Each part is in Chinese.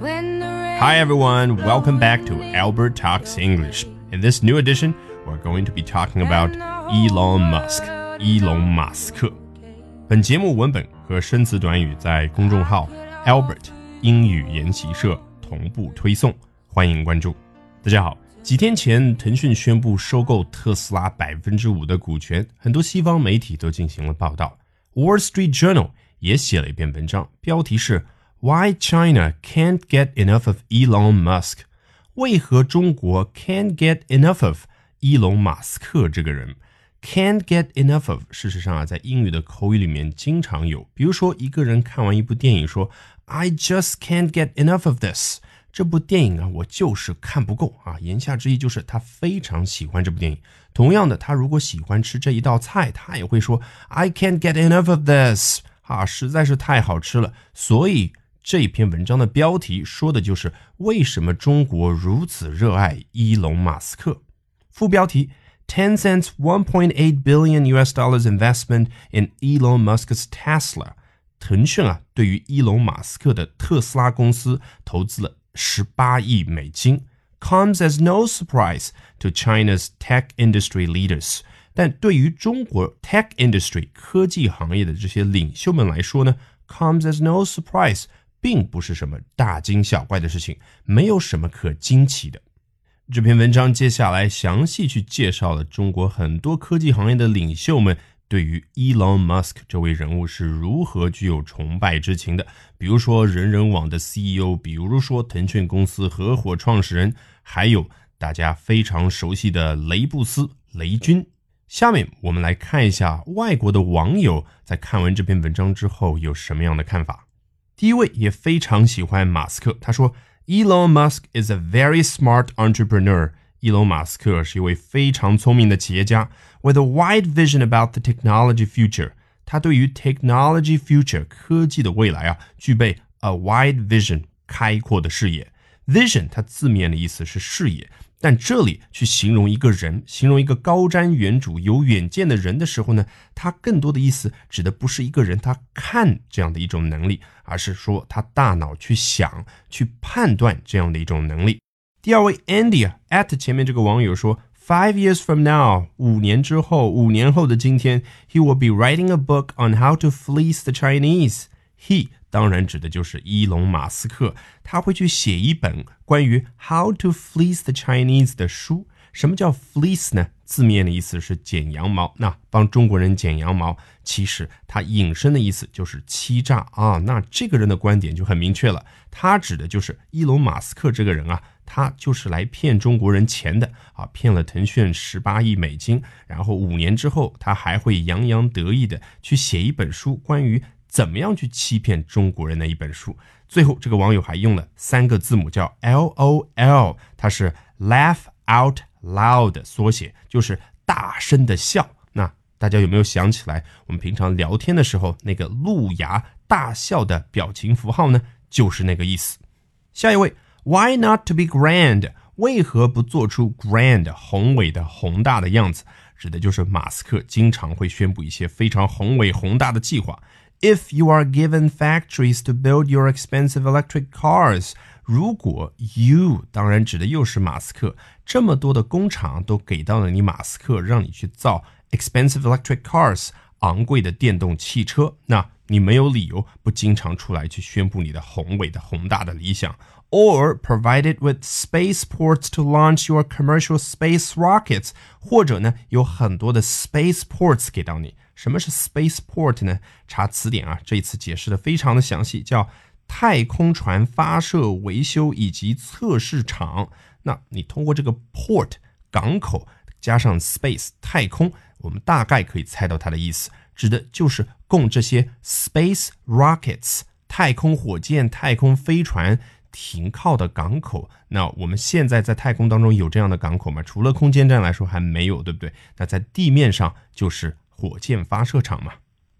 Hi everyone, welcome back to Albert Talks English. In this new edition, we're going to be talking about Elon Musk. 伊隆·马斯克。本节目文本和生词短语在公众号 Albert 英语研习社同步推送，欢迎关注。大家好，几天前腾讯宣布收购特斯拉百分之五的股权，很多西方媒体都进行了报道。Wall Street Journal 也写了一篇文章，标题是 Why China Can't Get Enough of Elon Musk？为何中国 Can't Get Enough of 伊隆·马斯克这个人？Can't get enough of。事实上啊，在英语的口语里面经常有，比如说一个人看完一部电影说 I just can't get enough of this。这部电影啊，我就是看不够啊。言下之意就是他非常喜欢这部电影。同样的，他如果喜欢吃这一道菜，他也会说 I can't get enough of this。啊，实在是太好吃了。所以。这篇文章的标题说的就是为什么中国如此热爱伊隆·马斯克。副标题：Tencent's 1.8 billion US dollars investment in Elon Musk's Tesla。腾讯啊，对于伊隆·马斯克的特斯拉公司投资了十八亿美金，comes as no surprise to China's tech industry leaders。但对于中国 tech industry 科技行业的这些领袖们来说呢，comes as no surprise。 并不是什么大惊小怪的事情，没有什么可惊奇的。这篇文章接下来详细去介绍了中国很多科技行业的领袖们对于 Elon Musk 这位人物是如何具有崇拜之情的。比如说人人网的 CEO，比如说腾讯公司合伙创始人，还有大家非常熟悉的雷布斯雷军。下面我们来看一下外国的网友在看完这篇文章之后有什么样的看法。第一位也非常喜欢马斯克，他说：“Elon Musk is a very smart entrepreneur。”伊隆·马斯克是一位非常聪明的企业家，with a wide vision about the technology future。他对于 technology future 科技的未来啊，具备 a wide vision 开阔的视野。vision 它字面的意思是视野。 但这里去形容一个人，形容一个高瞻远瞩、有远见的人的时候呢，他更多的意思指的不是一个人他看这样的一种能力，而是说他大脑去想、去判断这样的一种能力。第二位 Andy at 前面这个网友说，Five years from now，五年之后，五年后的今天，he will be writing a book on how to fleece the Chinese。He 当然指的就是伊隆·马斯克，他会去写一本关于 How to Fleece the Chinese 的书。什么叫 fleece 呢？字面的意思是剪羊毛，那帮中国人剪羊毛，其实它引申的意思就是欺诈啊。那这个人的观点就很明确了，他指的就是伊隆·马斯克这个人啊，他就是来骗中国人钱的啊，骗了腾讯十八亿美金，然后五年之后，他还会洋洋得意的去写一本书，关于。怎么样去欺骗中国人的一本书？最后，这个网友还用了三个字母叫 L O L，它是 laugh out loud 缩写，就是大声的笑。那大家有没有想起来，我们平常聊天的时候那个露牙大笑的表情符号呢？就是那个意思。下一位，Why not to be grand？为何不做出 grand 宏伟的宏大的样子？指的就是马斯克经常会宣布一些非常宏伟宏大的计划。If you are given factories to build your expensive electric cars，如果 you 当然指的又是马斯克，这么多的工厂都给到了你马斯克，让你去造 expensive electric cars 昂贵的电动汽车，那你没有理由不经常出来去宣布你的宏伟的宏大的理想。Or provided with spaceports to launch your commercial space rockets，或者呢有很多的 spaceports 给到你。 什么是 spaceport 呢？查词典啊，这一次解释的非常的详细，叫太空船发射、维修以及测试场。那你通过这个 port 港口加上 space 太空，我们大概可以猜到它的意思，指的就是供这些 space rockets 太空火箭、太空飞船停靠的港口。那我们现在在太空当中有这样的港口吗？除了空间站来说还没有，对不对？那在地面上就是。火箭发射场嘛。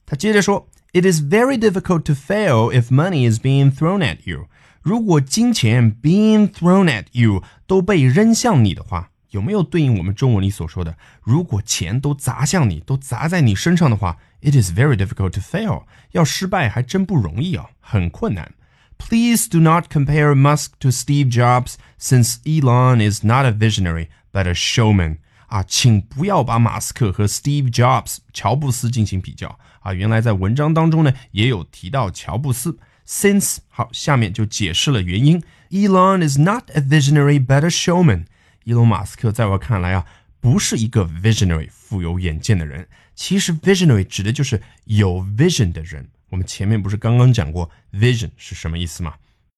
他接着说：“It is very difficult to fail if money is being thrown at you。如果金钱 being thrown at you 都被扔向你的话，有没有对应我们中文里所说的？如果钱都砸向你，都砸在你身上的话，it is very difficult to fail。要失败还真不容易啊，很困难。 Please do not compare Musk to Steve Jobs, since Elon is not a visionary but a showman. 啊，请不要把马斯克和 Steve Jobs 乔布斯进行比较啊！原来在文章当中呢，也有提到乔布斯。Since 好，下面就解释了原因。Elon is not a visionary but a showman。伊隆马斯克在我看来啊，不是一个 visionary 富有远见的人。其实 visionary 指的就是有 vision 的人。我们前面不是刚刚讲过 vision 是什么意思吗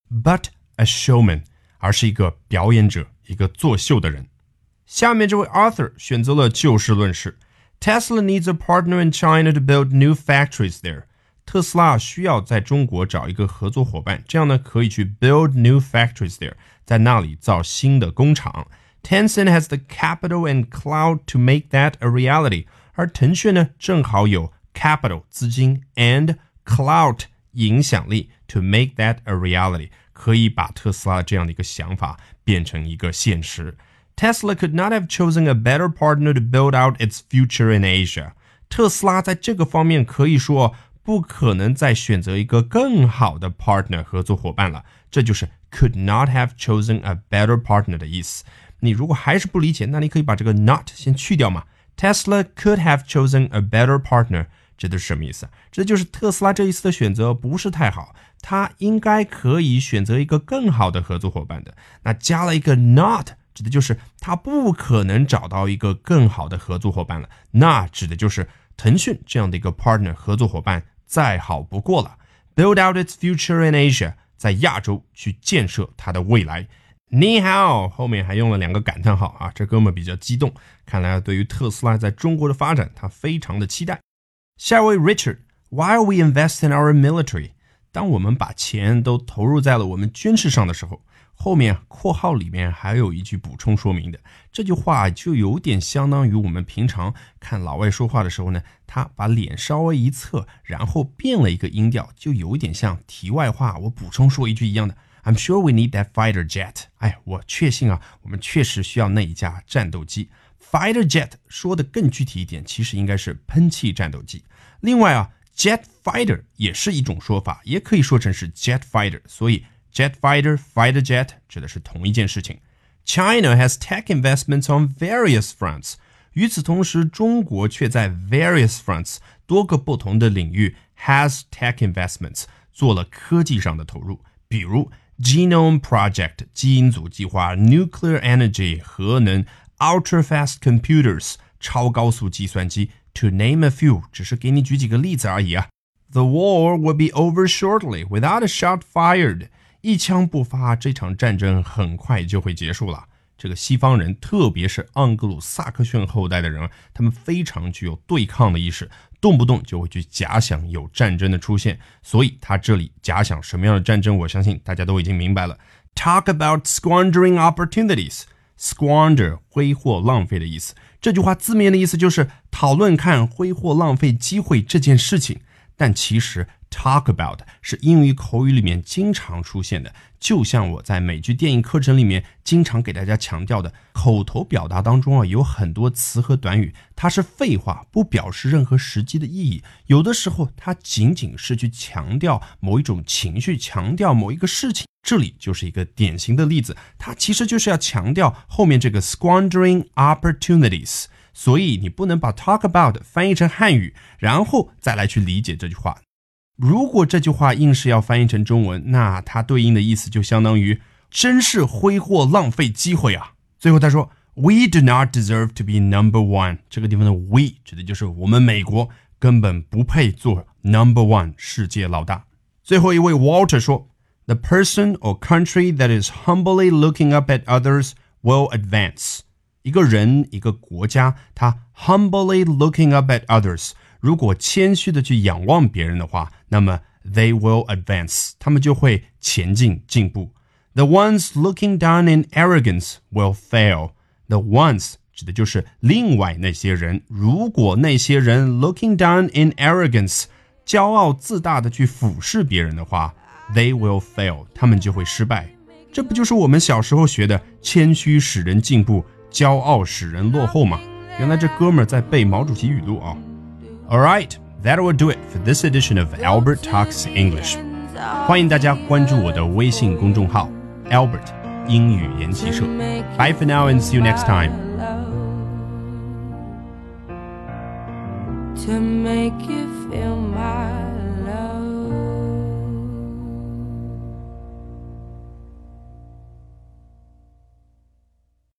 ？But a showman，而是一个表演者，一个作秀的人。下面这位 Arthur 选择了就事论事。Tesla needs a partner in China to build new factories there。特斯拉需要在中国找一个合作伙伴，这样呢可以去 build new factories there，在那里造新的工厂。Tencent has the capital and cloud to make that a reality。而腾讯呢正好有 capital 资金 and clout 影响力 to make that a reality，可以把特斯拉这样的一个想法变成一个现实。Tesla could not have chosen a better partner to build out its future in Asia。特斯拉在这个方面可以说不可能再选择一个更好的 partner 合作伙伴了。这就是 could not have chosen a better partner 的意思。你如果还是不理解，那你可以把这个 not 先去掉嘛。Tesla could have chosen a better partner，这都是什么意思？这就是特斯拉这一次的选择不是太好，他应该可以选择一个更好的合作伙伴的。那加了一个 not。指的就是他不可能找到一个更好的合作伙伴了。那指的就是腾讯这样的一个 partner 合作伙伴再好不过了。Build out its future in Asia，在亚洲去建设它的未来。你好，后面还用了两个感叹号啊，这哥们比较激动，看来对于特斯拉在中国的发展，他非常的期待。下一位 Richard，Why we invest in our military？当我们把钱都投入在了我们军事上的时候。后面括号里面还有一句补充说明的，这句话就有点相当于我们平常看老外说话的时候呢，他把脸稍微一侧，然后变了一个音调，就有点像题外话，我补充说一句一样的。I'm sure we need that fighter jet。哎，我确信啊，我们确实需要那一架战斗机。Fighter jet 说的更具体一点，其实应该是喷气战斗机。另外啊，jet fighter 也是一种说法，也可以说成是 jet fighter，所以。Jet fighter, fighter jet 指的是同一件事情。China has tech investments on various fronts。与此同时，中国却在 various fronts 多个不同的领域 has tech investments 做了科技上的投入，比如 Genome Project 基因组计划、Nuclear Energy 核能、Ultra Fast Computers 超高速计算机，to name a few，只是给你举几个例子而已啊。The war will be over shortly without a shot fired。 一枪不发，这场战争很快就会结束了。这个西方人，特别是盎格鲁撒克逊后代的人，他们非常具有对抗的意识，动不动就会去假想有战争的出现。所以他这里假想什么样的战争，我相信大家都已经明白了。Talk about squandering opportunities，squander 挥霍浪费的意思。这句话字面的意思就是讨论看挥霍浪费机会这件事情，但其实。Talk about 是英语口语里面经常出现的，就像我在美剧电影课程里面经常给大家强调的，口头表达当中啊有很多词和短语，它是废话，不表示任何实际的意义。有的时候它仅仅是去强调某一种情绪，强调某一个事情。这里就是一个典型的例子，它其实就是要强调后面这个 squandering opportunities。所以你不能把 talk about 翻译成汉语，然后再来去理解这句话。如果这句话硬是要翻译成中文，那它对应的意思就相当于真是挥霍浪费机会啊！最后他说，We do not deserve to be number one。这个地方的 we 指的就是我们美国根本不配做 number one 世界老大。最后一位 Walter 说，The person or country that is humbly looking up at others will advance。一个人，一个国家，他 humbly looking up at others。 如果谦虚的去仰望别人的话，那么 they will advance，他们就会前进进步。The ones looking down in arrogance will fail. The ones 指的就是另外那些人。如果那些人 looking down in arrogance，骄傲自大的去俯视别人的话，they will fail，他们就会失败。这不就是我们小时候学的“谦虚使人进步，骄傲使人落后”吗？原来这哥们儿在背毛主席语录啊 ！All right, that will do it for this edition of Albert Talks English. 欢迎大家关注我的微信公众号 Albert 英语研习社。Bye for now and see you next time.